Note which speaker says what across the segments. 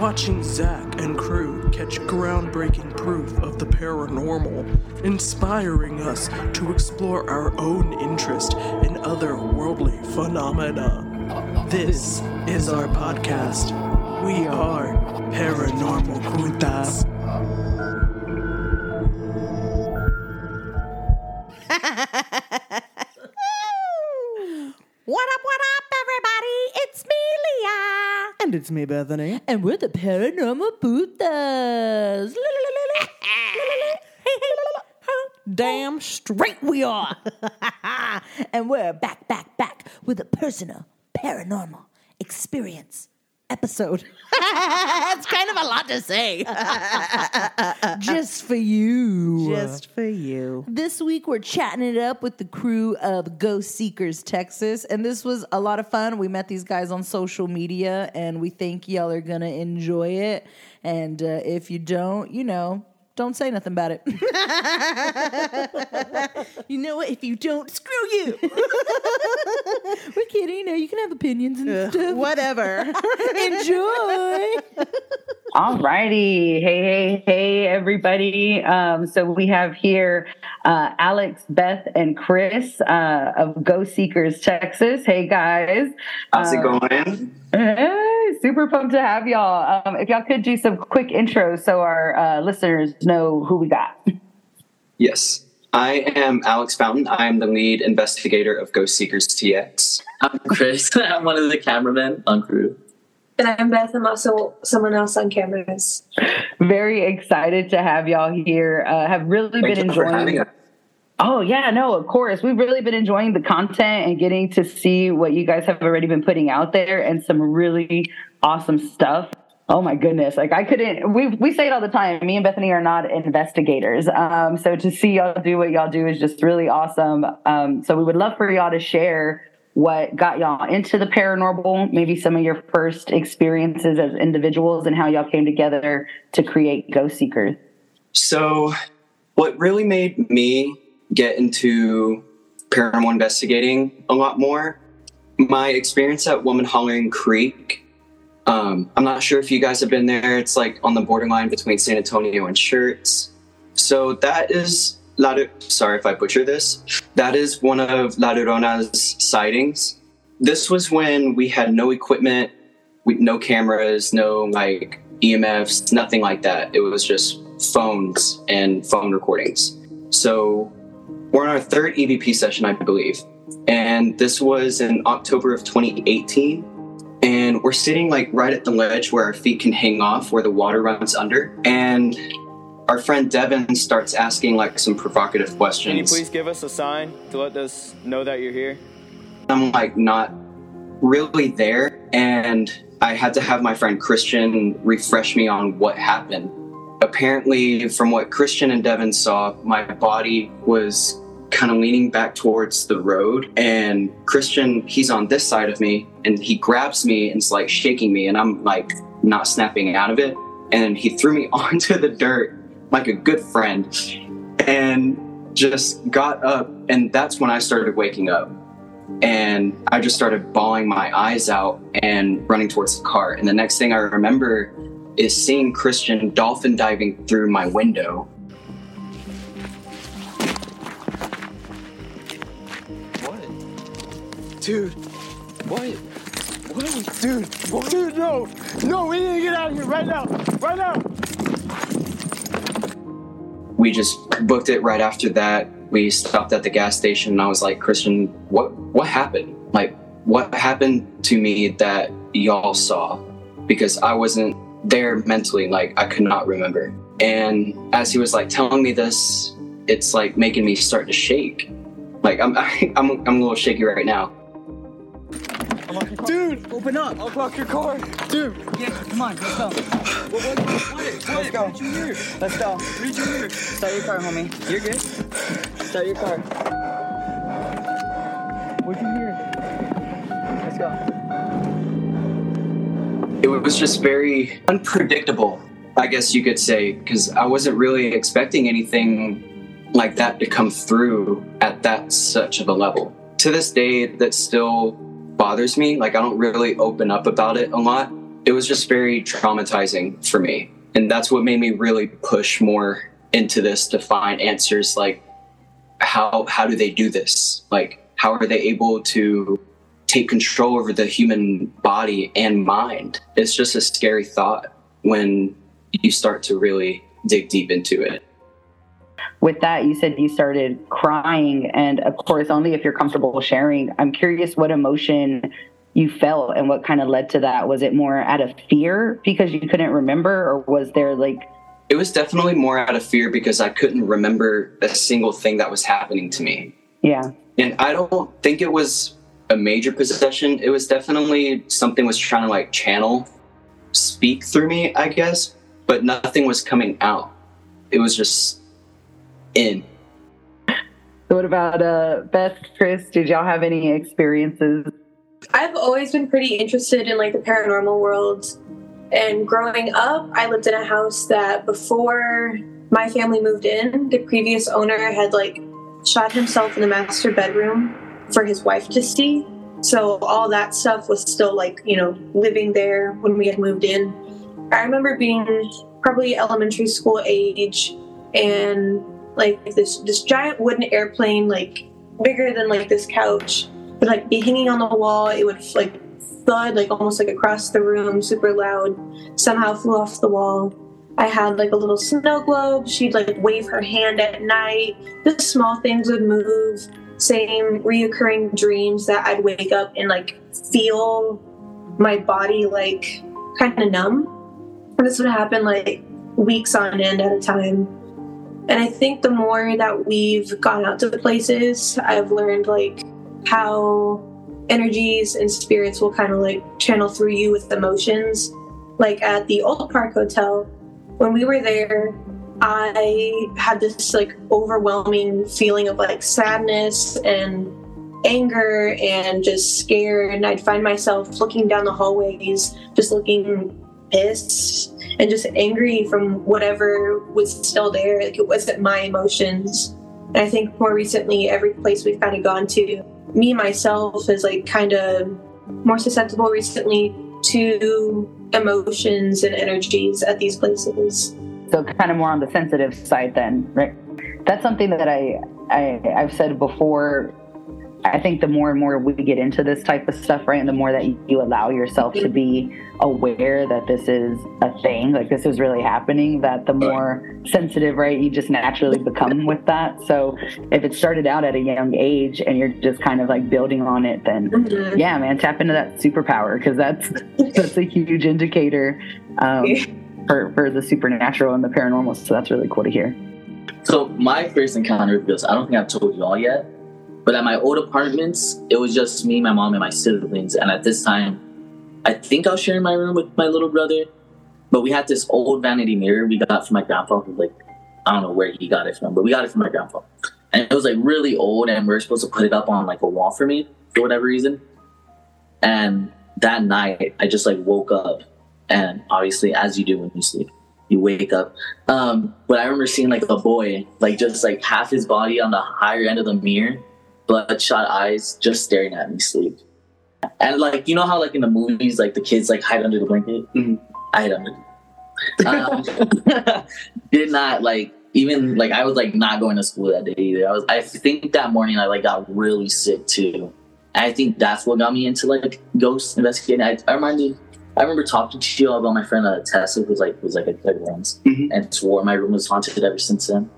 Speaker 1: Watching Zak and crew catch groundbreaking proof of the paranormal, inspiring us to explore our own interest in otherworldly phenomena. This is our podcast. We are Paranormal Juntas.
Speaker 2: And it's me, Bethany.
Speaker 3: And we're the Paranormal Boothas.
Speaker 2: Damn straight we are.
Speaker 3: and we're back, back, back with a personal paranormal experience episode. it's kind of a lot to say.
Speaker 2: Just for you.
Speaker 3: Just
Speaker 2: for you.
Speaker 3: This week we're chatting it up with the crew of Ghost Seekers Texas, and this was a lot of fun. We met these guys on social media, and we think y'all are gonna enjoy it. And uh, if you don't, you know, don't say nothing about it. you know what? If you don't, screw you. We're kidding. You know, you can have opinions and stuff.
Speaker 2: Whatever.
Speaker 3: Enjoy.
Speaker 4: All righty. Hey, hey, hey, everybody. Um, so we have here uh, Alex, Beth, and Chris uh, of Ghost Seekers Texas. Hey, guys.
Speaker 5: How's it
Speaker 4: Um,
Speaker 5: going?
Speaker 4: Hey, super pumped to have y'all. Um, if y'all could do some quick intros so our uh, listeners know who we got.
Speaker 5: Yes. I am Alex Fountain. I am the lead investigator of Ghost Seekers TX.
Speaker 6: I'm Chris. I'm one of the cameramen on crew.
Speaker 7: And I'm Beth. I'm also someone else on cameras.
Speaker 4: Very excited to have y'all here. Uh, have really
Speaker 5: Thank
Speaker 4: been
Speaker 5: you for
Speaker 4: enjoying.
Speaker 5: having us.
Speaker 4: Oh yeah, no, of course. We've really been enjoying the content and getting to see what you guys have already been putting out there and some really awesome stuff. Oh my goodness. Like I couldn't we we say it all the time. Me and Bethany are not investigators. Um so to see y'all do what y'all do is just really awesome. Um so we would love for y'all to share what got y'all into the paranormal, maybe some of your first experiences as individuals and how y'all came together to create Ghost Seekers.
Speaker 5: So, what really made me get into paranormal investigating a lot more, my experience at Woman Hollering Creek. Um, I'm not sure if you guys have been there. It's like on the borderline between San Antonio and Schertz. So that is La sorry if I butcher this. That is one of La Llorona's sightings. This was when we had no equipment, we, no cameras, no like EMFs, nothing like that. It was just phones and phone recordings. So we're on our third EVP session, I believe. And this was in October of 2018. And we're sitting like right at the ledge where our feet can hang off, where the water runs under. And our friend Devin starts asking like some provocative questions.
Speaker 8: Can you please give us a sign to let us know that you're here?
Speaker 5: I'm like not really there. And I had to have my friend Christian refresh me on what happened. Apparently, from what Christian and Devin saw, my body was kind of leaning back towards the road. And Christian, he's on this side of me and he grabs me and is like shaking me. And I'm like not snapping out of it. And he threw me onto the dirt like a good friend and just got up. And that's when I started waking up and I just started bawling my eyes out and running towards the car. And the next thing I remember is seeing Christian dolphin diving through my window.
Speaker 1: Dude. What? What? Dude. Dude, no. No, we need to get out of here right now. Right now.
Speaker 5: We just booked it right after that. We stopped at the gas station and I was like, Christian, what what happened? Like what happened to me that y'all saw? Because I wasn't there mentally, like I could not remember. And as he was like telling me this, it's like making me start to shake. Like I'm I'm I'm a little shaky right now.
Speaker 1: Dude.
Speaker 2: Open up.
Speaker 1: I'll lock your car. Dude.
Speaker 2: Yeah, come on, let's go. Let's go. Let's go. Start your car, homie. You're good. Start your car. What'd you hear? Let's go.
Speaker 5: It was just very unpredictable, I guess you could say, because I wasn't really expecting anything like that to come through at that such of a level. To this day, that still bothers me. Like, I don't really open up about it a lot. It was just very traumatizing for me. And that's what made me really push more into this to find answers like, how, how do they do this? Like, how are they able to take control over the human body and mind. It's just a scary thought when you start to really dig deep into it.
Speaker 4: With that, you said you started crying, and of course, only if you're comfortable sharing. I'm curious what emotion you felt and what kind of led to that. Was it more out of fear because you couldn't remember, or was there like
Speaker 5: it was definitely more out of fear because I couldn't remember a single thing that was happening to me.
Speaker 4: Yeah.
Speaker 5: And I don't think it was a major possession. It was definitely something was trying to like channel, speak through me, I guess, but nothing was coming out. It was just in.
Speaker 4: So what about uh, Beth, Chris? Did y'all have any experiences?
Speaker 7: I've always been pretty interested in like the paranormal world. And growing up, I lived in a house that before my family moved in, the previous owner had like shot himself in the master bedroom for his wife to see. So all that stuff was still like, you know, living there when we had moved in. I remember being probably elementary school age and like this this giant wooden airplane like bigger than like this couch would like be hanging on the wall. It would like thud like almost like across the room, super loud. Somehow flew off the wall. I had like a little snow globe. She'd like wave her hand at night. Just small things would move same reoccurring dreams that I'd wake up and like feel my body like kind of numb. And this would happen like weeks on end at a time. And I think the more that we've gone out to the places, I've learned like how energies and spirits will kind of like channel through you with emotions. Like at the Old Park Hotel, when we were there, I had this like overwhelming feeling of like sadness and anger and just scared. And I'd find myself looking down the hallways, just looking pissed and just angry from whatever was still there. Like it wasn't my emotions. And I think more recently, every place we've kind of gone to, me myself is like kind of more susceptible recently to emotions and energies at these places.
Speaker 4: So kind of more on the sensitive side then, right? That's something that I, I I've said before. I think the more and more we get into this type of stuff, right, and the more that you allow yourself to be aware that this is a thing, like this is really happening, that the more sensitive, right, you just naturally become with that. So if it started out at a young age and you're just kind of like building on it, then mm-hmm. yeah, man, tap into that superpower because that's that's a huge indicator. Um, for, for the supernatural and the paranormal. So that's really cool to hear.
Speaker 6: So my first encounter with ghosts, I don't think I've told you all yet, but at my old apartments, it was just me, my mom, and my siblings. And at this time, I think I was sharing my room with my little brother, but we had this old vanity mirror we got from my grandpa. Like, I don't know where he got it from, but we got it from my grandpa. And it was like really old, and we are supposed to put it up on like a wall for me for whatever reason. And that night, I just like woke up and obviously as you do when you sleep you wake up um but i remember seeing like a boy like just like half his body on the higher end of the mirror bloodshot eyes just staring at me sleep and like you know how like in the movies like the kids like hide under the blanket mm-hmm. i hid under um, did not like even like i was like not going to school that day either i was i think that morning i like got really sick too and i think that's what got me into like ghost investigating i, I reminded I remember talking to you about my friend uh, Tessa, who's like was like a good once, mm-hmm. and swore my room was haunted ever since then.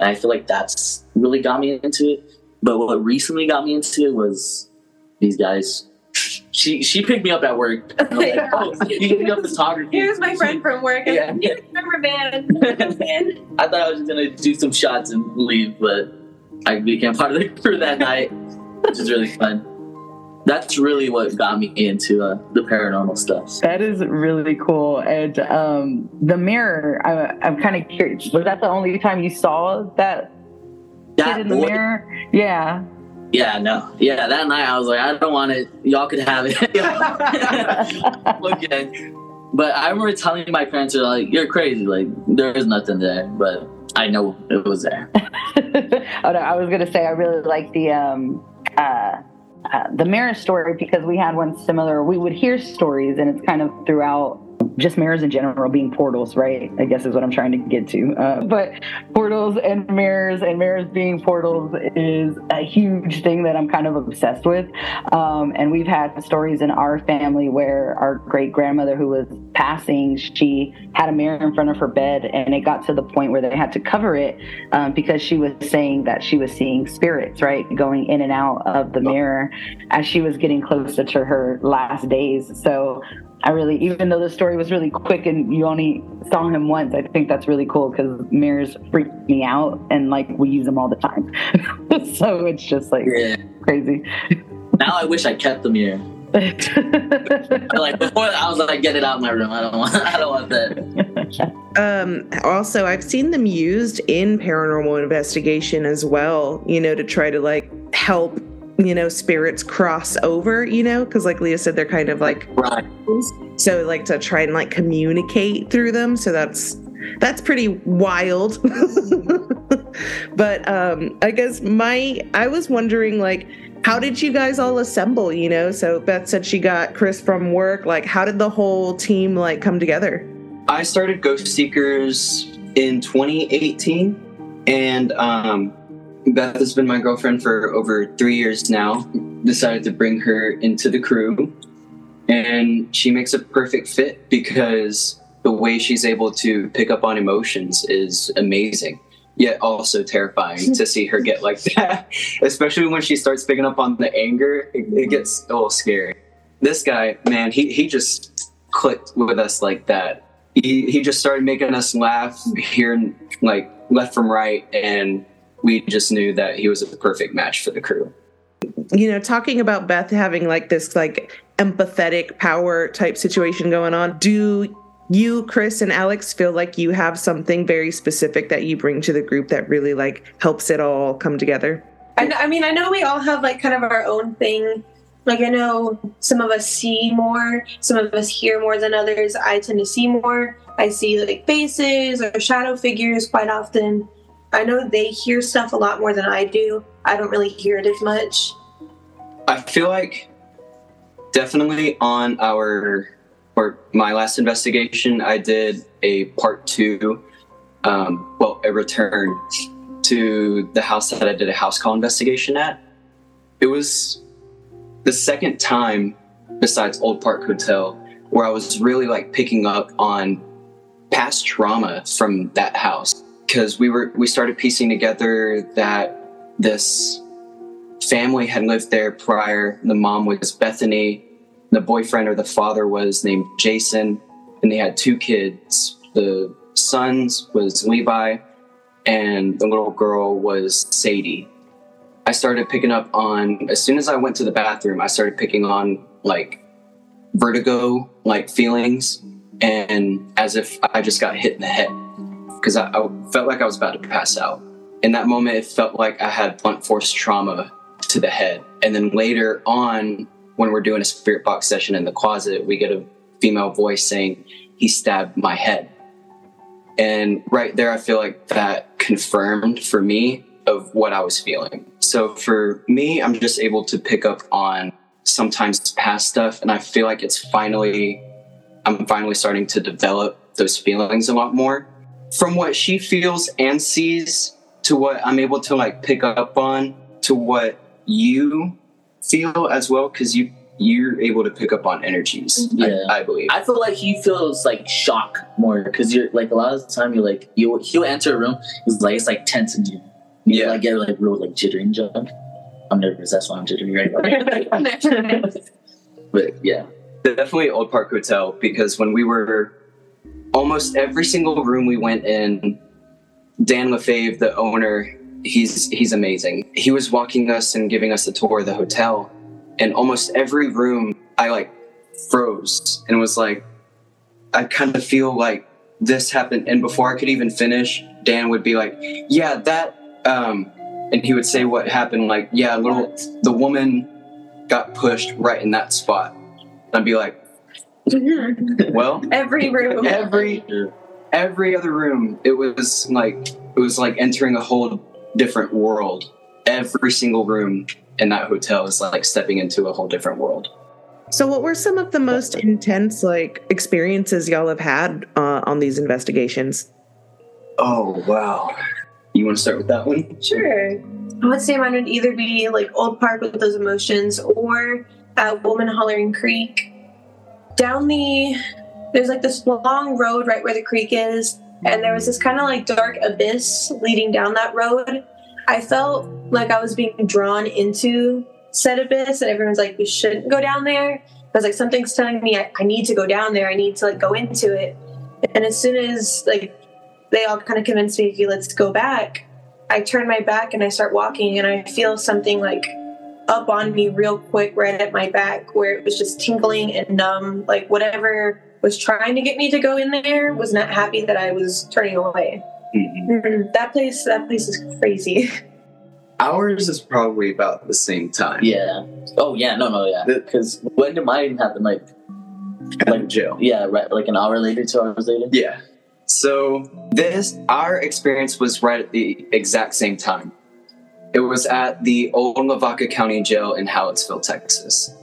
Speaker 6: And I feel like that's really got me into it. But what recently got me into it was these guys. She she picked me up at work. Like, oh, you picked me up photography.
Speaker 7: Here's my friend from work. Yeah. yeah. man.
Speaker 6: I thought I was gonna do some shots and leave, but I became part of the crew that night, which is really fun that's really what got me into uh, the paranormal stuff.
Speaker 4: That is really cool. And um, the mirror, I, am kind of curious. Was that the only time you saw that,
Speaker 6: that
Speaker 4: in the
Speaker 6: boy,
Speaker 4: mirror? Yeah.
Speaker 6: Yeah, no. Yeah, that night I was like, I don't want it. Y'all could have it. okay. But I remember telling my parents, they're like, you're crazy. Like, there is nothing there. But I know it was there.
Speaker 4: oh, no, I was going to say, I really like the, um, uh, uh, the mirror story because we had one similar. We would hear stories, and it's kind of throughout just mirrors in general being portals, right? I guess is what I'm trying to get to. Uh, but portals and mirrors and mirrors being portals is a huge thing that I'm kind of obsessed with. Um, and we've had stories in our family where our great grandmother who was passing, she had a mirror in front of her bed, and it got to the point where they had to cover it um, because she was saying that she was seeing spirits, right, going in and out of the mirror as she was getting closer to her last days. So I really, even though the story was really quick and you only saw him once, I think that's really cool because mirrors freak me out and like we use them all the time. so it's just like yeah. crazy.
Speaker 6: Now I wish I kept the mirror. like before, I was like, get it out of my room. I don't want. I don't want that.
Speaker 9: Um, also, I've seen them used in paranormal investigation as well. You know, to try to like help you know, spirits cross over, you know, because like Leah said, they're kind of like
Speaker 6: right.
Speaker 9: So like to try and like communicate through them. So that's that's pretty wild. but um I guess my I was wondering like how did you guys all assemble, you know? So Beth said she got Chris from work. Like how did the whole team like come together?
Speaker 5: I started Ghost Seekers in 2018 and um Beth has been my girlfriend for over three years now. Decided to bring her into the crew, and she makes a perfect fit because the way she's able to pick up on emotions is amazing, yet also terrifying to see her get like that. Especially when she starts picking up on the anger, it, it gets a little scary. This guy, man, he, he just clicked with us like that. He, he just started making us laugh here, like left from right, and we just knew that he was a perfect match for the crew.
Speaker 9: You know, talking about Beth having like this like empathetic power type situation going on, do you, Chris, and Alex feel like you have something very specific that you bring to the group that really like helps it all come together?
Speaker 7: I, I mean, I know we all have like kind of our own thing. Like I know some of us see more, some of us hear more than others. I tend to see more. I see like faces or shadow figures quite often. I know they hear stuff a lot more than I do. I don't really hear it as much.
Speaker 5: I feel like definitely on our or my last investigation, I did a part two, um, well, a return to the house that I did a house call investigation at. It was the second time, besides Old Park Hotel, where I was really like picking up on past trauma from that house because we were we started piecing together that this family had lived there prior. The mom was Bethany, the boyfriend or the father was named Jason, and they had two kids. The sons was Levi, and the little girl was Sadie. I started picking up on as soon as I went to the bathroom. I started picking on like vertigo like feelings, and as if I just got hit in the head because I, I, felt like I was about to pass out. In that moment, it felt like I had blunt force trauma to the head. And then later on, when we're doing a spirit box session in the closet, we get a female voice saying, He stabbed my head. And right there, I feel like that confirmed for me of what I was feeling. So for me, I'm just able to pick up on sometimes past stuff. And I feel like it's finally, I'm finally starting to develop those feelings a lot more from what she feels and sees to what I'm able to like pick up on to what you feel as well because you you're able to pick up on energies. Yeah, I, I believe.
Speaker 6: I feel like he feels like shock more because you're like a lot of the time you're like you he'll enter a room. He's like it's like tense in you. You yeah, like get like real like jittering and jump. I'm nervous. That's why I'm jittery right now. but yeah,
Speaker 5: definitely Old Park Hotel because when we were almost every single room we went in, Dan Lefebvre, the owner, he's he's amazing. He was walking us and giving us a tour of the hotel, and almost every room I like froze and was like, I kind of feel like this happened. And before I could even finish, Dan would be like, "Yeah, that um, and he would say what happened. Like, yeah, little the woman got pushed right in that spot. And I'd be like, well,
Speaker 7: Every room.
Speaker 5: every every other room, it was like it was like entering a whole different world. Every single room in that hotel is like stepping into a whole different world.
Speaker 9: So, what were some of the most intense like experiences y'all have had uh, on these investigations?
Speaker 5: Oh wow! You want to start with that one?
Speaker 7: Sure. I would say mine would either be like Old Park with those emotions or at Woman Hollering Creek. Down the, there's like this long road right where the creek is, and there was this kind of like dark abyss leading down that road. I felt like I was being drawn into said abyss, and everyone's like, you shouldn't go down there. I was like, something's telling me I, I need to go down there. I need to like go into it. And as soon as like they all kind of convinced me, let's go back. I turn my back and I start walking, and I feel something like up on me real quick right at my back where it was just tingling and numb. Like whatever was trying to get me to go in there was not happy that I was turning away. Mhm. That place, that place is crazy.
Speaker 5: Ours is probably about the same time.
Speaker 6: Yeah. Oh yeah. No. No. Yeah. Because when did mine happen? Like.
Speaker 5: Like jail.
Speaker 6: Yeah. Right. Like an hour later, two hours later.
Speaker 5: Yeah. So this our experience was right at the exact same time. It was at the old Lavaca County Jail in Hallettsville, Texas.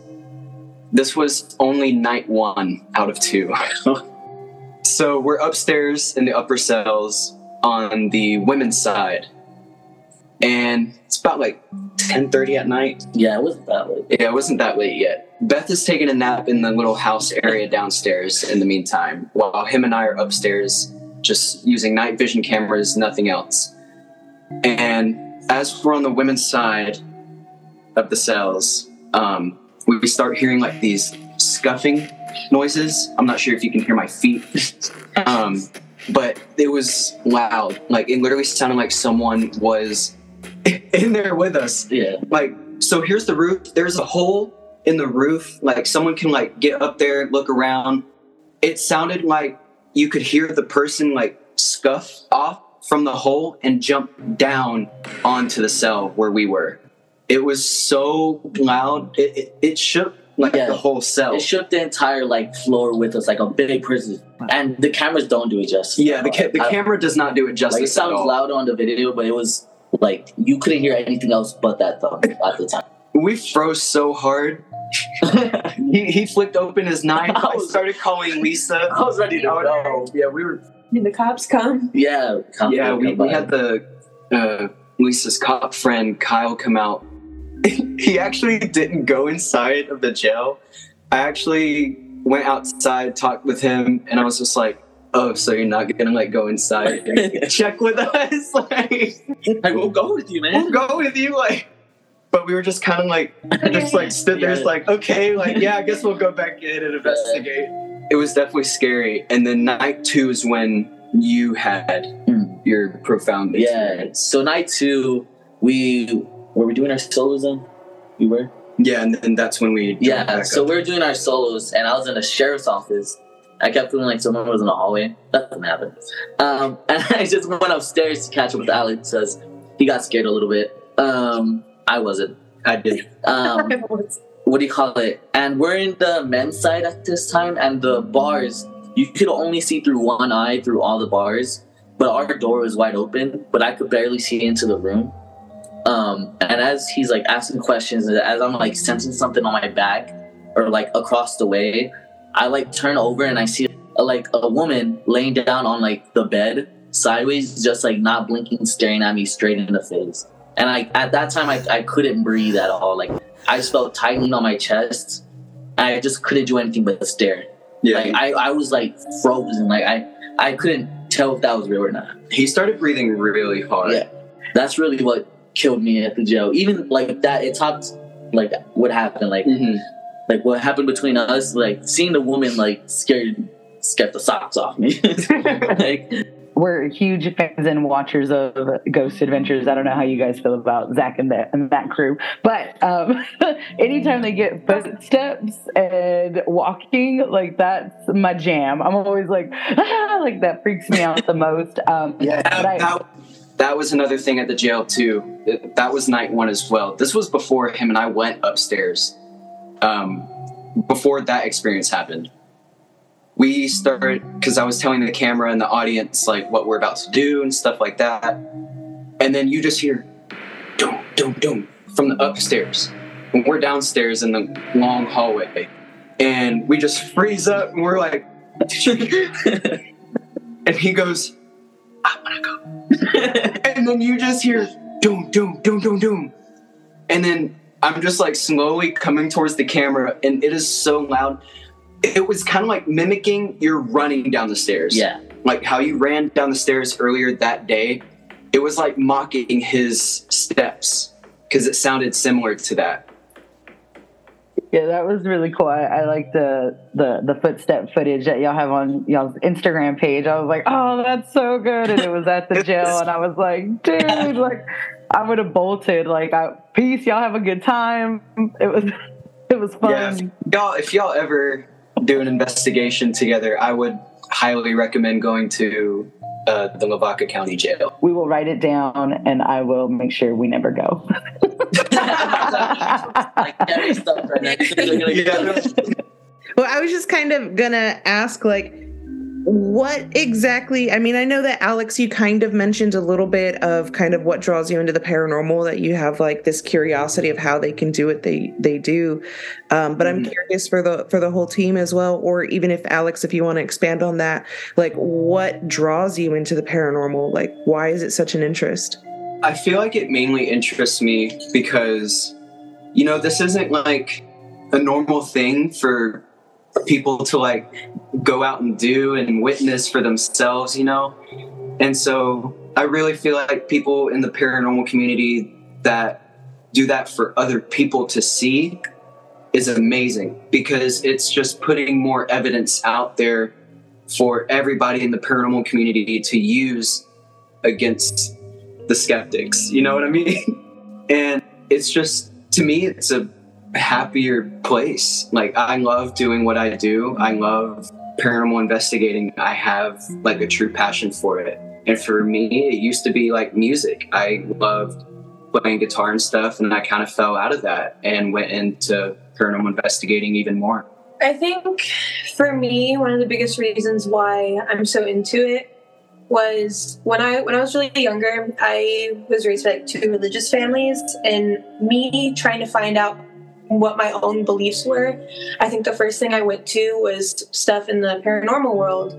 Speaker 5: This was only night one out of two. so we're upstairs in the upper cells on the women's side. And it's about like 10:30 at night.
Speaker 6: Yeah, it wasn't that late.
Speaker 5: Yeah, it wasn't that late yet. Beth is taking a nap in the little house area downstairs in the meantime, while him and I are upstairs just using night vision cameras, nothing else. And as we're on the women's side of the cells, um, we start hearing like these scuffing noises. I'm not sure if you can hear my feet, um, but it was loud. Like it literally sounded like someone was in there with us.
Speaker 6: Yeah.
Speaker 5: Like so, here's the roof. There's a hole in the roof. Like someone can like get up there, look around. It sounded like you could hear the person like scuff off from the hole and jump down onto the cell where we were. It was so loud. It, it, it shook like
Speaker 6: Yeah.
Speaker 5: the whole cell.
Speaker 6: It shook the entire like floor with us, like a big prison. And the cameras don't do it justice.
Speaker 5: yeah, the, ca- the
Speaker 6: I-
Speaker 5: camera does not do it justice.
Speaker 6: Like it sounds loud on the video, but it was like you couldn't hear anything else but that thump at the time.
Speaker 5: We froze so hard. he, he flicked open his knife.
Speaker 6: I
Speaker 5: I started calling Lisa.
Speaker 6: I was ready to go.
Speaker 5: Yeah, we were
Speaker 7: Did the cops come?
Speaker 6: Yeah, come-
Speaker 5: yeah, we,
Speaker 6: come
Speaker 5: we had the uh, Lisa's cop friend Kyle come out. he actually didn't go inside of the jail. I actually went outside, talked with him, and I was just like, "Oh, so you're not gonna like go inside and check with us? like,
Speaker 6: I will go with you, man.
Speaker 5: we'll
Speaker 6: man.
Speaker 5: go with you." Like, but we were just kind of like, just like stood there,
Speaker 6: Yeah.
Speaker 5: just like, okay, like, yeah, I guess we'll go back in and investigate. It was definitely scary. And then night two is when you had
Speaker 6: Mm.
Speaker 5: your profound
Speaker 6: Yeah. So night two, we were we doing our solos then? We were.
Speaker 5: Yeah, and then that's when we
Speaker 6: Yeah. So
Speaker 5: up.
Speaker 6: we were doing our solos, and I was in the sheriff's office. I kept feeling like someone was in the hallway. Nothing happened. Um, and I just went upstairs to catch up with Alex because he got scared a little bit. Um, I wasn't.
Speaker 5: I did.
Speaker 6: Um, what do you call it? And we're in the men's side at this time, and the bars you could only see through one eye through all the bars, but our door was wide open, but I could barely see into the room. Um, and as he's like asking questions, as I'm like sensing something on my back or like across the way, I like turn over and I see a, like a woman laying down on like the bed sideways, just like not blinking, staring at me straight in the face. And I at that time I, I couldn't breathe at all. Like I just felt tightening on my chest. And I just couldn't do anything but stare.
Speaker 5: Yeah,
Speaker 6: Like I, I was like frozen. Like I I couldn't tell if that was real or not.
Speaker 5: he started breathing really hard.
Speaker 6: Yeah. That's really what killed me at the jail. Even like that, it talked like what happened, like
Speaker 5: Mhm.
Speaker 6: like what happened between us. Like seeing the woman like scared scared the socks off me. like
Speaker 4: We're huge fans and watchers of Ghost Adventures. I don't know how you guys feel about Zak and that and that crew, but um, anytime they get footsteps and walking, like that's my jam. I'm always like, ah, like that freaks me out the most. Um,
Speaker 5: Yeah,
Speaker 4: I-
Speaker 5: that, that was another thing at the jail too. That was night one as well. This was before him and I went upstairs. Um, before that experience happened, we started because I was telling the camera and the audience like what we're about to do and stuff like that, and then you just hear, "Doom, doom, doom" from the upstairs, and we're downstairs in the long hallway, and we just freeze up and we're like, and he goes, "I wanna go," and then you just hear, "Doom, doom, doom, doom, doom," and then I'm just like slowly coming towards the camera, and it is so loud. It was kind of like mimicking you're running down the stairs.
Speaker 6: Yeah.
Speaker 5: Like how you ran down the stairs earlier that day. It was like mocking his steps because it sounded similar to that.
Speaker 4: Yeah, that was really cool. I, I like the, the the footstep footage that y'all have on y'all's Instagram page. I was like, oh, that's so good, and it was at the jail, and I was like, dude, like I would have bolted. Like, I, peace, y'all have a good time. It was it was fun.
Speaker 5: Yeah, if y'all, if y'all ever do an investigation together, I would highly recommend going to uh, the Lavaca County Jail.
Speaker 4: We will write it down, and I will make sure we never go.
Speaker 9: Well, I was just kind of gonna ask, like, what exactly? I mean, I know that Alex, you kind of mentioned a little bit of kind of what draws you into the paranormal. That you have like this curiosity of how they can do what they they do. Um, but I'm curious for the for the whole team as well, or even if Alex, if you want to expand on that, like, what draws you into the paranormal? Like, why is it such an interest?
Speaker 5: I feel like it mainly interests me because, you know, this isn't like a normal thing for people to like go out and do and witness for themselves, you know? And so I really feel like people in the paranormal community that do that for other people to see is amazing because it's just putting more evidence out there for everybody in the paranormal community to use against the skeptics. You know what I mean? and it's just, to me, it's a happier place. Like, I love doing what I do. I love paranormal investigating. I have like a true passion for it. And for me, it used to be like music. I loved playing guitar and stuff, and I kind of fell out of that and went into paranormal investigating even more.
Speaker 7: I think for me, one of the biggest reasons why I'm so into it was when I when I was really younger, I was raised by like two religious families, and me trying to find out what my own beliefs were. I think the first thing I went to was stuff in the paranormal world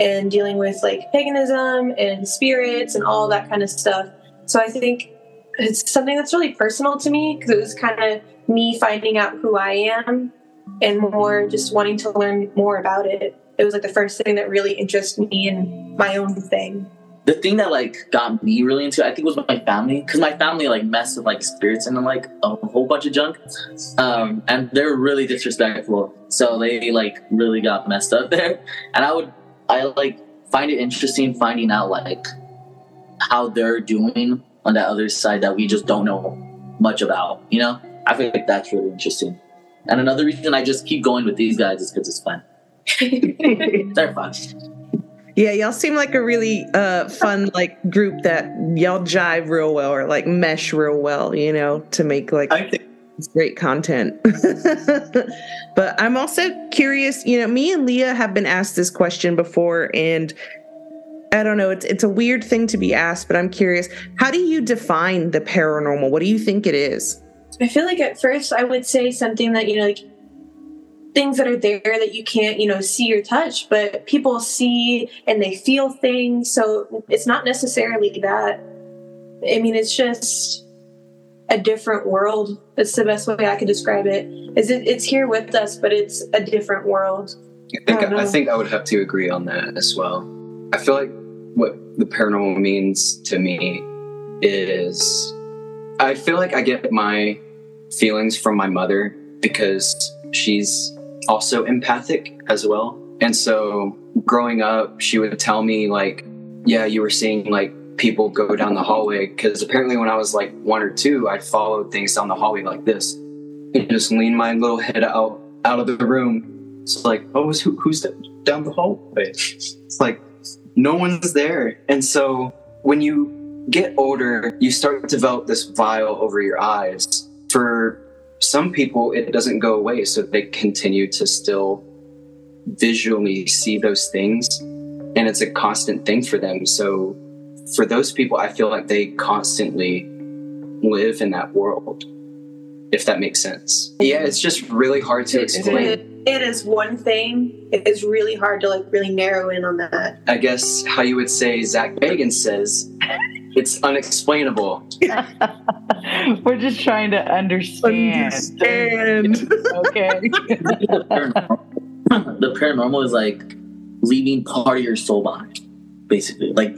Speaker 7: and dealing with like paganism and spirits and all that kind of stuff. So I think it's something that's really personal to me because it was kind of me finding out who I am and more just wanting to learn more about it. It was like the first thing that really interested me in my own thing.
Speaker 6: The thing that like got me really into it, I think was my family because my family like messed with like spirits and like a whole bunch of junk um and they're really disrespectful. So they like really got messed up there. And i would i like find it interesting finding out like how they're doing on that other side that we just don't know much about you know? I feel like that's really interesting. And another reason i just keep going with these guys is because it's fun. They're fun
Speaker 9: Yeah, y'all seem like a really uh, fun like group that y'all jive real well or like mesh real well, you know, to make like great content. but I'm also curious, you know, me and Leah have been asked this question before and I don't know, it's it's a weird thing to be asked, but I'm curious, how do you define the paranormal? What do you think it is?
Speaker 7: I feel like at first I would say something that, you know, like things that are there that you can't, you know, see or touch, but people see and they feel things. So it's not necessarily that. I mean, it's just a different world. That's the best way I could describe it. Is it it's here with us, but it's a different world.
Speaker 5: I think
Speaker 7: don't
Speaker 5: I, think I would have to agree on that as well. I feel like what the paranormal means to me is I feel like I get my feelings from my mother because she's also empathic as well. And so growing up, she would tell me like, yeah, you were seeing like people go down the hallway because apparently when I was like one or two, I followed things down the hallway like this and just lean my little head out out of the room. It's like, oh, who, who's down the hallway? It's like no one's there. And so when you get older, you start to develop this vial over your eyes. For some people, it doesn't go away, so they continue to still visually see those things, and it's a constant thing for them. So, for those people, I feel like they constantly live in that world, if that makes sense. Yeah, it's just really hard to explain.
Speaker 7: It, it is one thing. It is really hard to like really narrow in on that.
Speaker 5: I guess how you would say Zak Bagans says, it's unexplainable.
Speaker 3: We're just trying to understand.
Speaker 9: Understand.
Speaker 3: okay.
Speaker 6: the, paranormal, the paranormal is like leaving part of your soul behind, basically. Like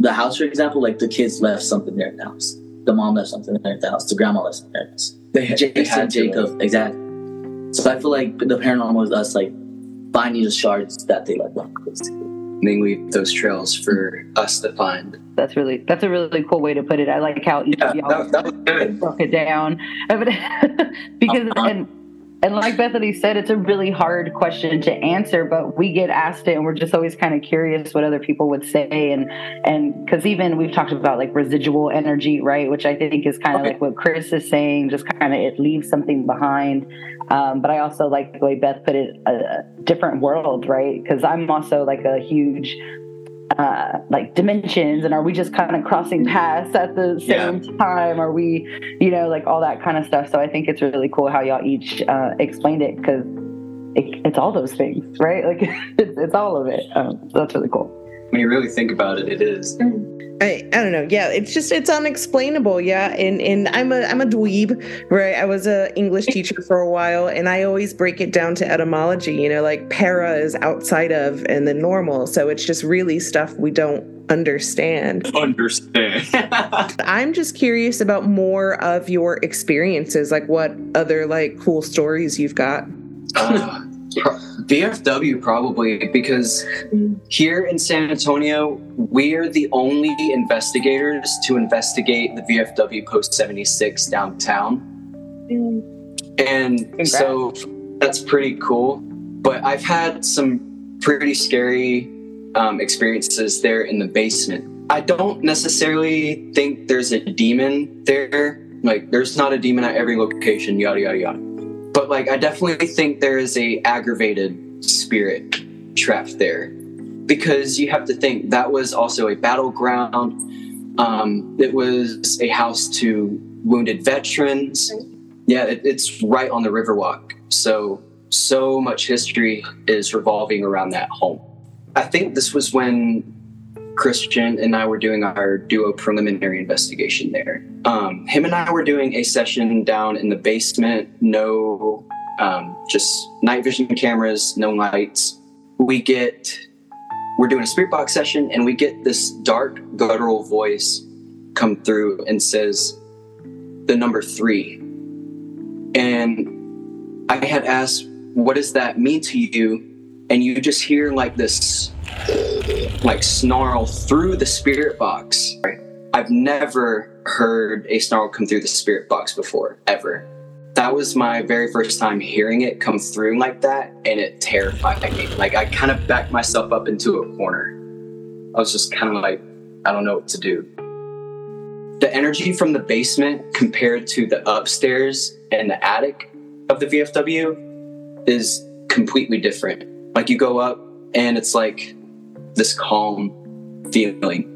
Speaker 6: the house, for example, like the kids left something there in the house. The mom left something there in the house. The grandma left something there in the house.
Speaker 5: They, they
Speaker 6: Jason,
Speaker 5: had to,
Speaker 6: Jacob, exactly. So I feel like the paranormal is us like finding the shards that they left behind,
Speaker 5: and then leave those trails for us to find.
Speaker 4: That's really that's a really cool way to put it. I like how each
Speaker 5: Yeah,
Speaker 4: of y'all
Speaker 5: that, that was good.
Speaker 4: broke it down because uh-huh. and and like Bethany said, it's a really hard question to answer, but we get asked it, and we're just always kind of curious what other people would say, and and because even we've talked about like residual energy, right, which I think is kind of
Speaker 5: Okay.
Speaker 4: like what Chris is saying, just kind of it leaves something behind. Um, but I also like the way Beth put it, a, a different world, right? Because I'm also like a huge uh, like dimensions and are we just kind of crossing paths at the same time? Are we you know like all that kind of stuff? So i think it's really cool how y'all each uh, explained it because it, it's all those things right? Like it's, it's all of it. Um, that's really cool
Speaker 5: When you really think about it, it is.
Speaker 9: I, I don't know. Yeah, it's just it's unexplainable. Yeah, and and I'm a I'm a dweeb, right? I was a English teacher for a while, and I always break it down to etymology. You know, like para is outside of, and then normal. So it's just really stuff we don't understand.
Speaker 5: Understand.
Speaker 9: I'm just curious about more of your experiences, like what other like cool stories you've got.
Speaker 5: Uh, VFW probably because here in San Antonio, we're the only investigators to investigate the VFW Post 76 downtown. And so that's pretty cool. But I've had some pretty scary um, experiences there in the basement. I don't necessarily think there's a demon there. Like, there's not a demon at every location, yada, yada, yada but like i definitely think there is a aggravated spirit trapped there because you have to think that was also a battleground. Um, it was a house to wounded veterans. Yeah it, it's right on the riverwalk. So so much history is revolving around that home. I think this was when Christian and I were doing our duo preliminary investigation there. Um, him and I were doing a session down in the basement, no, um, just night vision cameras, no lights. We get, we're doing a spirit box session, and we get this dark, guttural voice come through and says the number three. And I had asked, What does that mean to you? And you just hear like this like snarl through the spirit box. I've never heard a snarl come through the spirit box before, ever. That was my very first time hearing it come through like that, and it terrified me. Like, I kind of backed myself up into a corner. I was just kind of like, I don't know what to do. The energy from the basement compared to the upstairs and the attic of the VFW is completely different. Like, you go up, and it's like this calm feeling.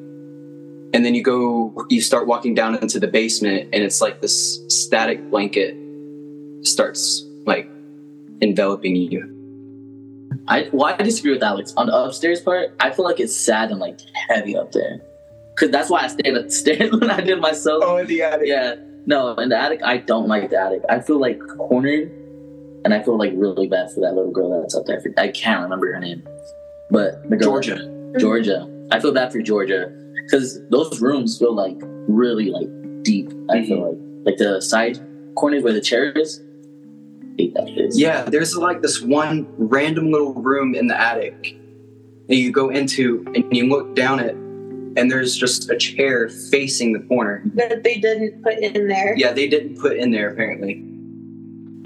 Speaker 5: And then you go, you start walking down into the basement, and it's like this static blanket starts like enveloping you.
Speaker 6: I well, I disagree with Alex on the upstairs part. I feel like it's sad and like heavy up there, cause that's why I stayed upstairs when I did myself.
Speaker 5: Oh in the attic.
Speaker 6: Yeah, no, in the attic I don't like the attic. I feel like cornered, and I feel like really bad for that little girl that's up there. I can't remember her name, but the girl,
Speaker 5: Georgia. Mm-hmm.
Speaker 6: Georgia. I feel bad for Georgia because those rooms feel like really like deep. I feel mm-hmm. like like the side corners where the chair is. Hate that.
Speaker 5: Yeah, there's like this one random little room in the attic that you go into, and you look down it, and there's just a chair facing the corner.
Speaker 7: That they didn't put in there.
Speaker 5: Yeah, they didn't put in there apparently.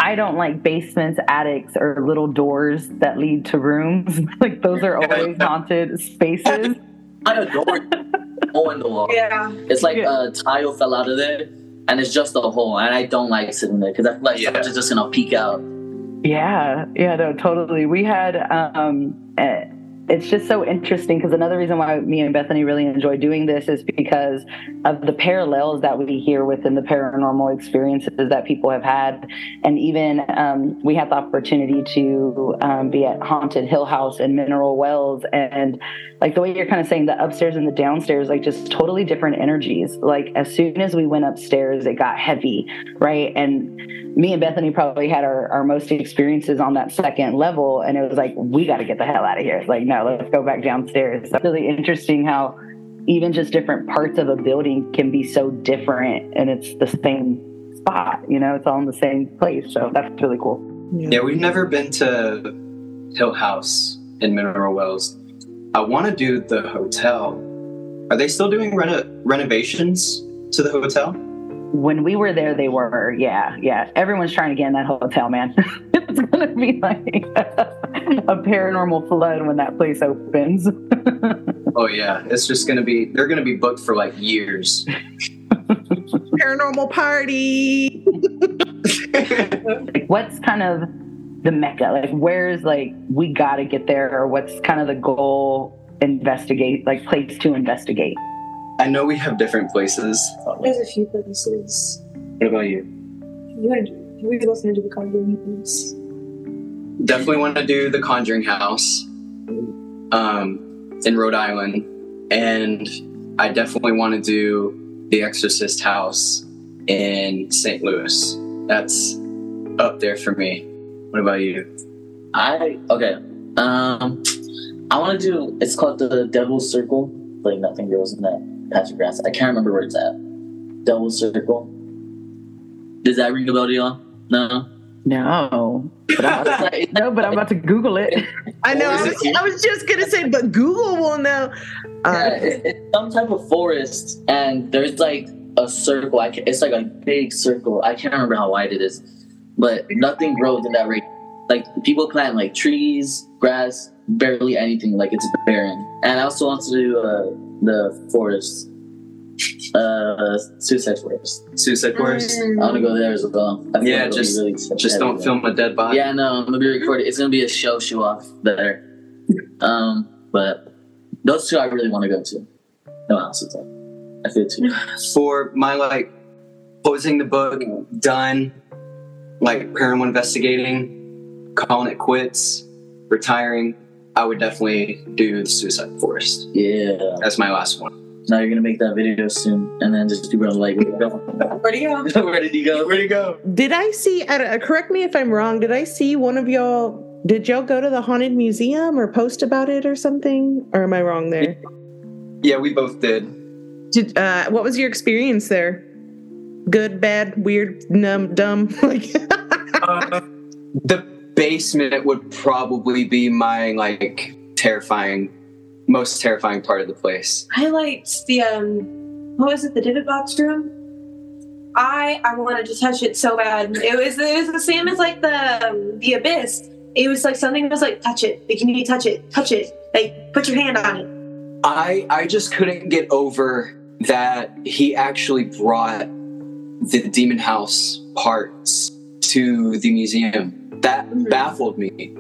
Speaker 4: I don't like basements attics or little doors that lead to rooms like those are always haunted spaces
Speaker 6: I adore. hole in the wall.
Speaker 7: Yeah.
Speaker 6: It's like a tile fell out of there, and it's just a hole. And I don't like sitting there because I feel like
Speaker 5: Yeah.
Speaker 6: someone's just gonna peek out.
Speaker 4: Yeah, yeah, no, totally. We had, um, eh, it's just so interesting because another reason why me and Bethany really enjoy doing this is because of the parallels that we hear within the paranormal experiences that people have had. And even um, we had the opportunity to um, be at Haunted Hill House and Mineral Wells. And like the way you're kind of saying the upstairs and the downstairs, like just totally different energies. Like as soon as we went upstairs, it got heavy, right? And me and Bethany probably had our, our most experiences on that second level. And it was like, we got to get the hell out of here. It's like, no, let's go back downstairs. It's really interesting how even just different parts of a building can be so different and it's the same spot, you know, it's all in the same place. So that's really cool.
Speaker 5: Yeah, we've never been to Hill House in Mineral Wells. I want to do the hotel. Are they still doing reno- renovations to the hotel?
Speaker 4: When we were there, they were, yeah, yeah. Everyone's trying to get in that hotel, man. it's going to be like a paranormal flood when that place opens.
Speaker 5: Oh yeah, it's just gonna be. They're gonna be booked for like years.
Speaker 9: Paranormal party.
Speaker 4: like what's kind of the mecca like where's like we gotta get there or what's kind of the goal investigate like place to investigate
Speaker 5: I know we have different places.
Speaker 7: There's a few places.
Speaker 5: What about you?
Speaker 7: You want to? We both want to do the Conjuring place.
Speaker 5: Definitely want to do the Conjuring House, um, in Rhode Island, and I definitely want to do the Exorcist House in St. Louis. That's up there for me. What about you?
Speaker 6: I okay. Um, I want to do. It's called the Devil's Circle. Like nothing grows in that patch of grass. I can't remember where it's at. Double Circle. Does that ring a bell to y'all? No.
Speaker 4: no but I'm about to, no but i'm about to google it
Speaker 9: I know. I was, I was just gonna say, but Google will know.
Speaker 6: Yeah,
Speaker 9: Uh,
Speaker 6: it- it's some type of forest, and there's like a circle. I can, it's like a big circle. I can't remember how wide it is, but nothing grows in that region. Like people plant like trees, grass, barely anything. Like it's barren. And I also want to do uh, the forest, uh, Suicide Forest.
Speaker 5: Suicide Forest.
Speaker 6: I want to go there as well. I
Speaker 5: Yeah,
Speaker 6: like it'll be
Speaker 5: just-
Speaker 6: really
Speaker 5: Just don't film a dead body.
Speaker 6: Yeah, no, I'm gonna be recording. It's gonna be a show show off there. Um, but those two I really want to go to. No one else is there. I feel too.
Speaker 5: For my like closing the book, done, like paranormal investigating, calling it quits, retiring. I would definitely do the Suicide Forest.
Speaker 6: Yeah.
Speaker 5: That's my last one.
Speaker 6: Now you're gonna make that video soon, and then just people are like, "Where
Speaker 7: Where'd he go?
Speaker 6: Where did he go? Where'd he go?"
Speaker 9: did I see? Uh, correct me if I'm wrong. Did I see one of y'all? Did y'all go to the haunted museum or post about it or something? Or am I wrong there?
Speaker 5: Yeah, we both did.
Speaker 9: Did uh, what was your experience there? Good, bad, weird, numb, dumb. Like,
Speaker 5: The basement would probably be my like terrifying, most terrifying part of the place.
Speaker 7: I liked the um, what was it? The dybbuk box room. I I wanted to touch it so bad. It was it was the same as like the um, the abyss. It was like something was like touch it. Like you need to touch it, touch it. Like put your hand on it.
Speaker 5: I I just couldn't get over that he actually brought the demon house parts to the museum. That mm-hmm. baffled me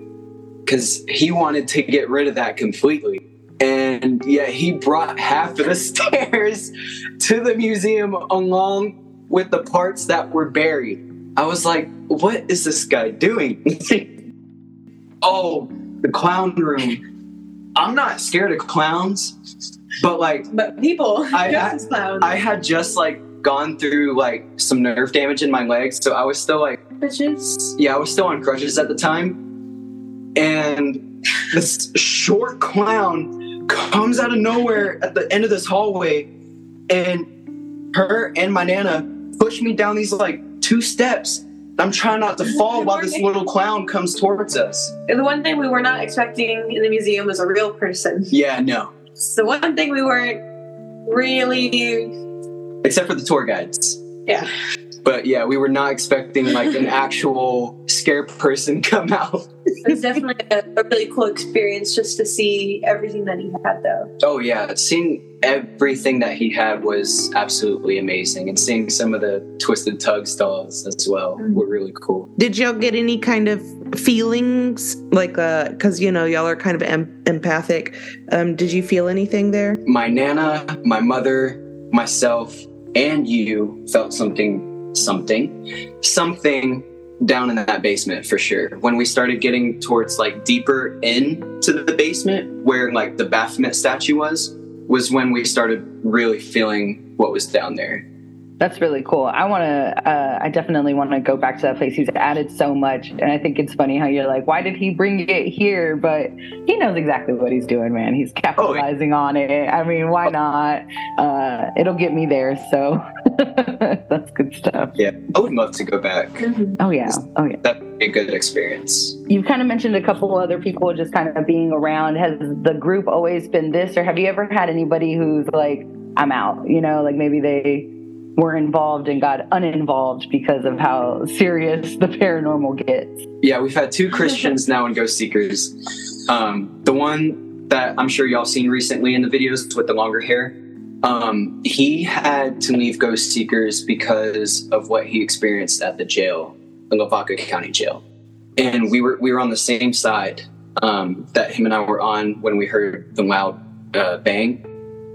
Speaker 5: because he wanted to get rid of that completely. And yet he brought half of the stairs to the museum along with the parts that were buried. I was like, what is this guy doing? oh, the clown room. I'm not scared of clowns, but like
Speaker 7: But people
Speaker 5: I- I had just like gone through like some nerve damage in my legs, so I was still like
Speaker 7: bitches.
Speaker 5: yeah, I was still on crutches at the time. And this short clown comes out of nowhere at the end of this hallway, and her and my nana push me down these like two steps. I'm trying not to fall while this little clown comes towards us.
Speaker 7: The one thing we were not expecting in the museum was a real person.
Speaker 5: Yeah, no.
Speaker 7: It's the one thing we weren't really.
Speaker 5: Except for the tour guides.
Speaker 7: Yeah.
Speaker 5: But yeah, we were not expecting like an actual scare person come out.
Speaker 7: It was definitely a, a really cool experience just to see everything that he had, though.
Speaker 5: Oh yeah, seeing everything that he had was absolutely amazing, and seeing some of the twisted tugs dolls as well were really cool.
Speaker 9: Did y'all get any kind of feelings like uh because you know y'all are kind of em- empathic um did you feel anything there
Speaker 5: My nana, my mother, myself, and you felt something, something, something down in that basement for sure. When we started getting towards like deeper into the basement, where like the Baphomet statue was, was when we started really feeling what was down there.
Speaker 4: That's really cool. I want to, uh, I definitely want to go back to that place. He's added so much. And I think it's funny how you're like, why did he bring it here? But he knows exactly what he's doing, man. He's capitalizing on it. I mean, why not? Uh, it'll get me there. So that's good stuff.
Speaker 5: Yeah, I would love to go back.
Speaker 4: Oh, yeah. Oh, yeah.
Speaker 5: That'd be a good experience.
Speaker 4: You've kind of mentioned a couple other people just kind of being around. Has the group always been this, or have you ever had anybody who's like, I'm out, you know, like maybe they were involved and got uninvolved because of how serious the paranormal gets?
Speaker 5: Yeah, we've had two Christians now in Ghost Seekers. Um, the one that I'm sure y'all seen recently in the videos with the longer hair, um, he had to leave Ghost Seekers because of what he experienced at the jail, the Lavaca County Jail, and we were we were on the same side um, that him and I were on when we heard the loud uh, bang.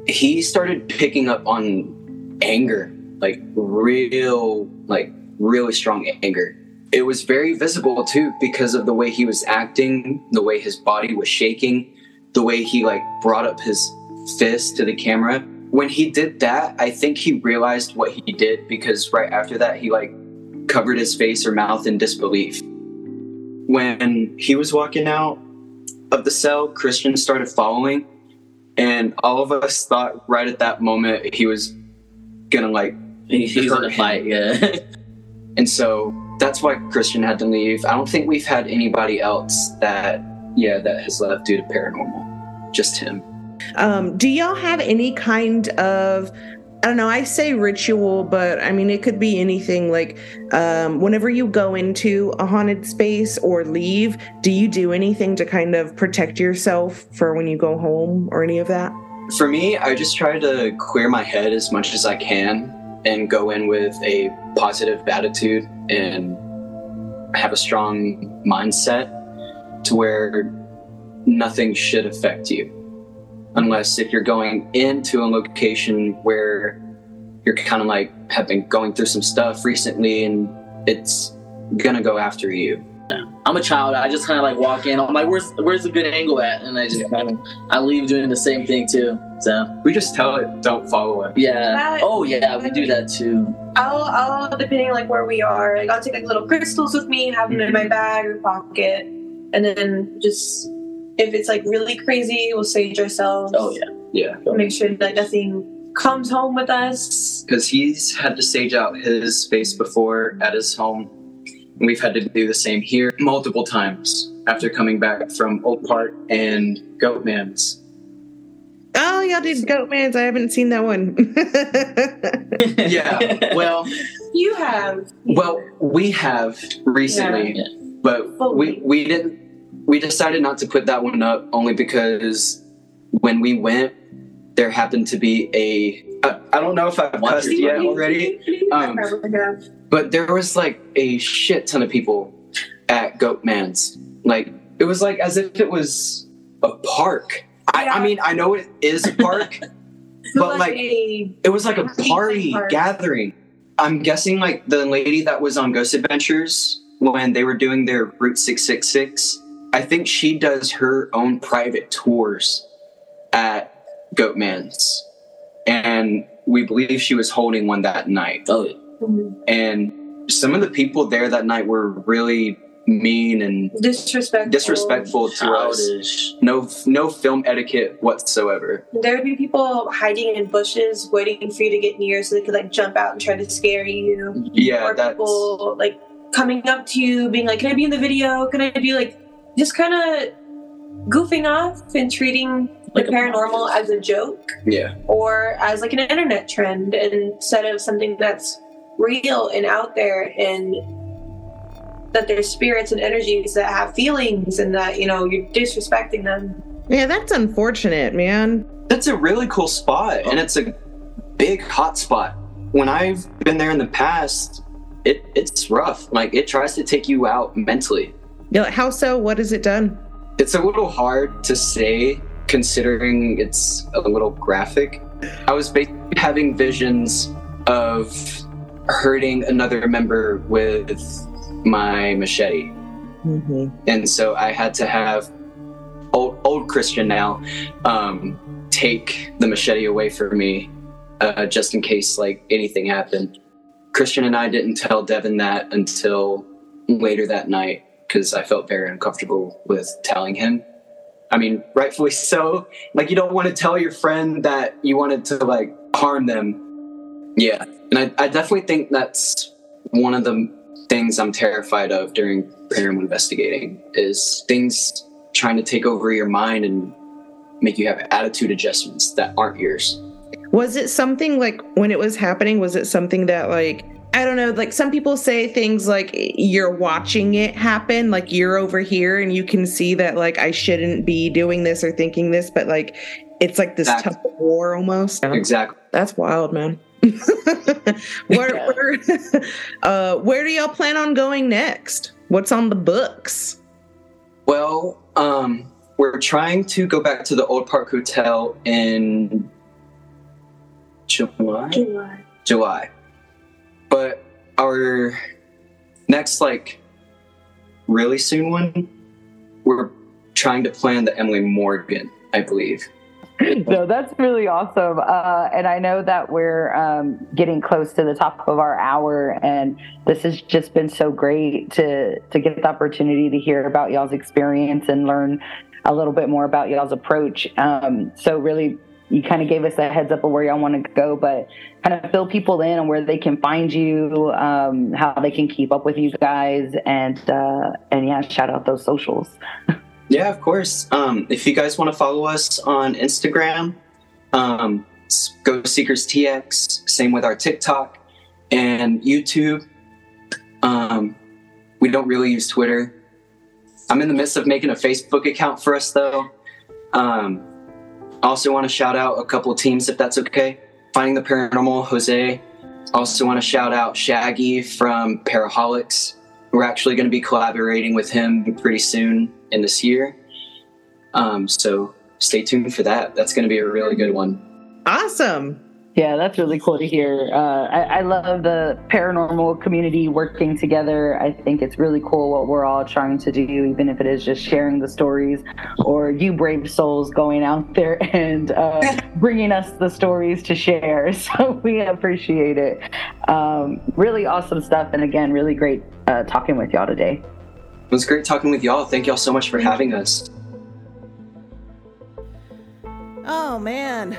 Speaker 5: He started picking up on anger, like real, like really strong anger it was very visible too because of the way he was acting, the way his body was shaking, the way he like brought up his fist to the camera. When he did that, I think he realized what he did because right after that he like covered his face or mouth in disbelief. When he was walking out of the cell, Christian started following and all of us thought right at that moment he was gonna like
Speaker 6: He's
Speaker 5: hurt
Speaker 6: gonna fight, yeah.
Speaker 5: And so that's why Christian had to leave. I don't think we've had anybody else that, yeah, that has left due to paranormal. Just him.
Speaker 9: um do y'all have any kind of I don't know, I say ritual, but I mean, it could be anything like um, whenever you go into a haunted space or leave, do you do anything to kind of protect yourself for when you go home or any of that?
Speaker 5: For me, I just try to clear my head as much as I can and go in with a positive attitude and have a strong mindset to where nothing should affect you. Unless if you're going into a location where you're kind of like have been going through some stuff recently and it's gonna go after you.
Speaker 6: I'm a child. I just kind of like walk in. I'm like, where's where's the good angle at? And I just kind of I leave doing the same thing too. So
Speaker 5: We just tell it, don't follow it.
Speaker 6: yeah.
Speaker 7: That-
Speaker 6: Oh yeah, we do that too.
Speaker 7: I'll, I'll depending like where we are, like I'll take like little crystals with me, have them in my mm-hmm. bag or pocket, and then just if it's like really crazy, we'll sage ourselves.
Speaker 6: Oh yeah.
Speaker 5: Yeah.
Speaker 7: Make sure that nothing comes home with us.
Speaker 5: because he's had to stage out his space before at his home. And we've had to do the same here multiple times after coming back from Old Park and Goatman's.
Speaker 9: Oh, y'all did Goatman's. I haven't seen that one.
Speaker 5: Yeah, well,
Speaker 7: You have.
Speaker 5: well, we have recently,
Speaker 6: Yeah.
Speaker 5: but we we didn't. We decided not to put that one up only because when we went, there happened to be a. I, I don't know if I've
Speaker 6: Watch
Speaker 5: cussed yet already.
Speaker 7: I
Speaker 5: Um,
Speaker 7: probably have.
Speaker 5: But there was like a shit ton of people at Goatman's. Like it was like as if it was a park. I, I mean, I know it is a park, but like
Speaker 7: a
Speaker 5: it was like a party
Speaker 7: park.
Speaker 5: gathering. I'm guessing like the lady that was on Ghost Adventures when they were doing their Route 666. I think she does her own private tours at Goatman's. And we believe she was holding one that night
Speaker 6: Oh yeah.
Speaker 5: and some of the people there that night were really mean and
Speaker 7: disrespectful.
Speaker 5: disrespectful to us. No, no film etiquette whatsoever.
Speaker 7: There would be people hiding in bushes, waiting for you to get near, so they could like jump out and try to scare you.
Speaker 5: Yeah,
Speaker 7: or
Speaker 5: that's
Speaker 7: people like coming up to you, being like, "Can I be in the video? Can I be like?" Just kind of goofing off and treating
Speaker 6: Like
Speaker 7: the
Speaker 6: a
Speaker 7: paranormal as a joke
Speaker 5: yeah,
Speaker 7: or as like an internet trend instead of something that's real and out there and that there's spirits and energies that have feelings and that you know you're disrespecting them.
Speaker 9: Yeah, that's unfortunate, man.
Speaker 5: that's a really cool spot, and it's a big hot spot. When I've been there in the past, it it's rough. Like it tries to take you out mentally.
Speaker 9: Yeah, how so? What has it done?
Speaker 5: It's a little hard to say considering it's a little graphic. I was basically having visions of hurting another member with my machete.
Speaker 9: Mm-hmm.
Speaker 5: And so I had to have old, old Christian now um, take the machete away from me uh, just in case like anything happened. Christian and I didn't tell Devin that until later that night because I felt very uncomfortable with telling him. I mean, rightfully so. Like, you don't want to tell your friend that you wanted to like harm them. Yeah, and I, I definitely think that's one of the things I'm terrified of during paranormal investigating is things trying to take over your mind and make you have attitude adjustments that aren't yours.
Speaker 9: Was it something like when it was happening? Was it something that like I don't know, like some people say things like you're watching it happen, like you're over here and you can see that like I shouldn't be doing this or thinking this, but like it's like this tough war almost.
Speaker 5: Exactly.
Speaker 9: That's wild, man. where, where, uh, where do y'all plan on going next? What's on the books?
Speaker 5: Well, um, we're trying to go back to the Old Park Hotel in July.
Speaker 7: July.
Speaker 5: July. But our next, like, really soon one, we're trying to plan the Emily Morgan, I believe.
Speaker 4: so that's really awesome. Uh, and I know that we're um, getting close to the top of our hour, and this has just been so great to to get the opportunity to hear about y'all's experience and learn a little bit more about y'all's approach. Um, so really. You kind of gave us a heads up of where y'all want to go, but kind of fill people in on where they can find you, um, how they can keep up with you guys, and uh, and yeah, shout out those socials.
Speaker 5: Yeah, of course. Um, if you guys want to follow us on Instagram, um, Ghost Seekers TX. Same with our TikTok and YouTube. Um, we don't really use Twitter. I'm in the midst of making a Facebook account for us, though. Um, also want to shout out a couple teams, if that's okay. Finding the Paranormal, Jose. Also want to shout out Shaggy from Paraholics. We're actually going to be collaborating with him pretty soon in this year. Um, so stay tuned for that. That's going to be a really good one.
Speaker 9: Awesome.
Speaker 4: Yeah, that's really cool to hear. Uh, I, I love the paranormal community working together. I think it's really cool what we're all trying to do, even if it is just sharing the stories or you brave souls going out there and uh, bringing us the stories to share. So we appreciate it. Um, really awesome stuff. And again, really great uh, talking with y'all today.
Speaker 5: It was great talking with y'all. Thank y'all so much for having us.
Speaker 10: Oh man,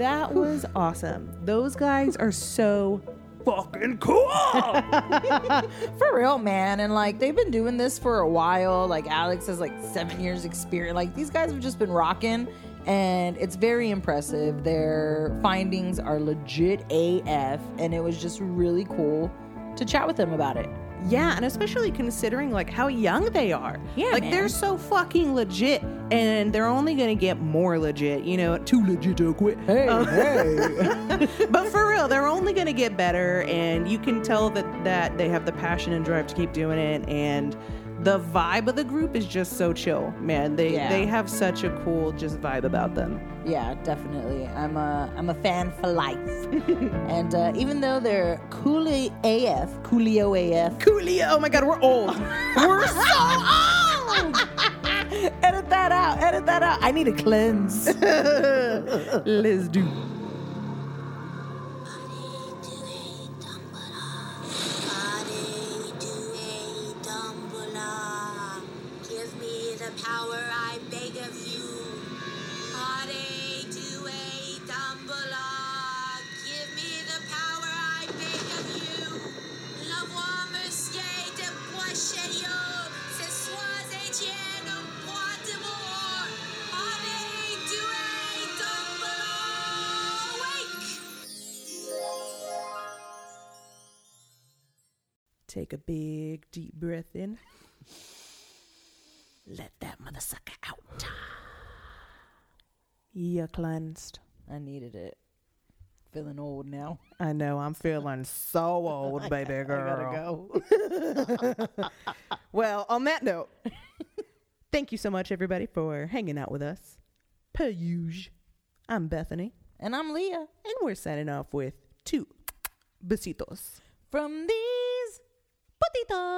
Speaker 10: that was awesome. Those guys are so fucking cool.
Speaker 3: for real, man. And like they've been doing this for a while. Like Alex has like seven years experience. Like these guys have just been rocking, and it's very impressive. Their findings are legit AF, and it was just really cool to chat with them about it.
Speaker 10: Yeah, and especially considering like how young they are.
Speaker 3: Yeah,
Speaker 10: like
Speaker 3: man.
Speaker 10: they're so fucking legit, and they're only gonna get more legit. You know, too legit to quit.
Speaker 3: Hey,
Speaker 10: Um,
Speaker 3: hey.
Speaker 10: but for real, they're only gonna get better, and you can tell that that they have the passion and drive to keep doing it, and the vibe of the group is just so chill, man. They
Speaker 3: Yeah.
Speaker 10: they have such a cool just vibe about them.
Speaker 3: Yeah, definitely. I'm a I'm a fan for life. and uh, even though they're coolie AF, coolio AF,
Speaker 10: Coolio, oh my god, we're old. we're so old.
Speaker 3: edit that out. Edit that out. I need a cleanse.
Speaker 10: Let's do. Take a big deep breath in. Let that mother sucker out. You're cleansed.
Speaker 3: I needed it. Feeling old now.
Speaker 10: I know. I'm feeling so old, baby girl.
Speaker 3: I gotta go.
Speaker 10: well, on that note, thank you so much, everybody, for hanging out with us. Per usual. I'm Bethany.
Speaker 3: And I'm Leah.
Speaker 10: And we're signing off with two besitos.
Speaker 3: From these potitos.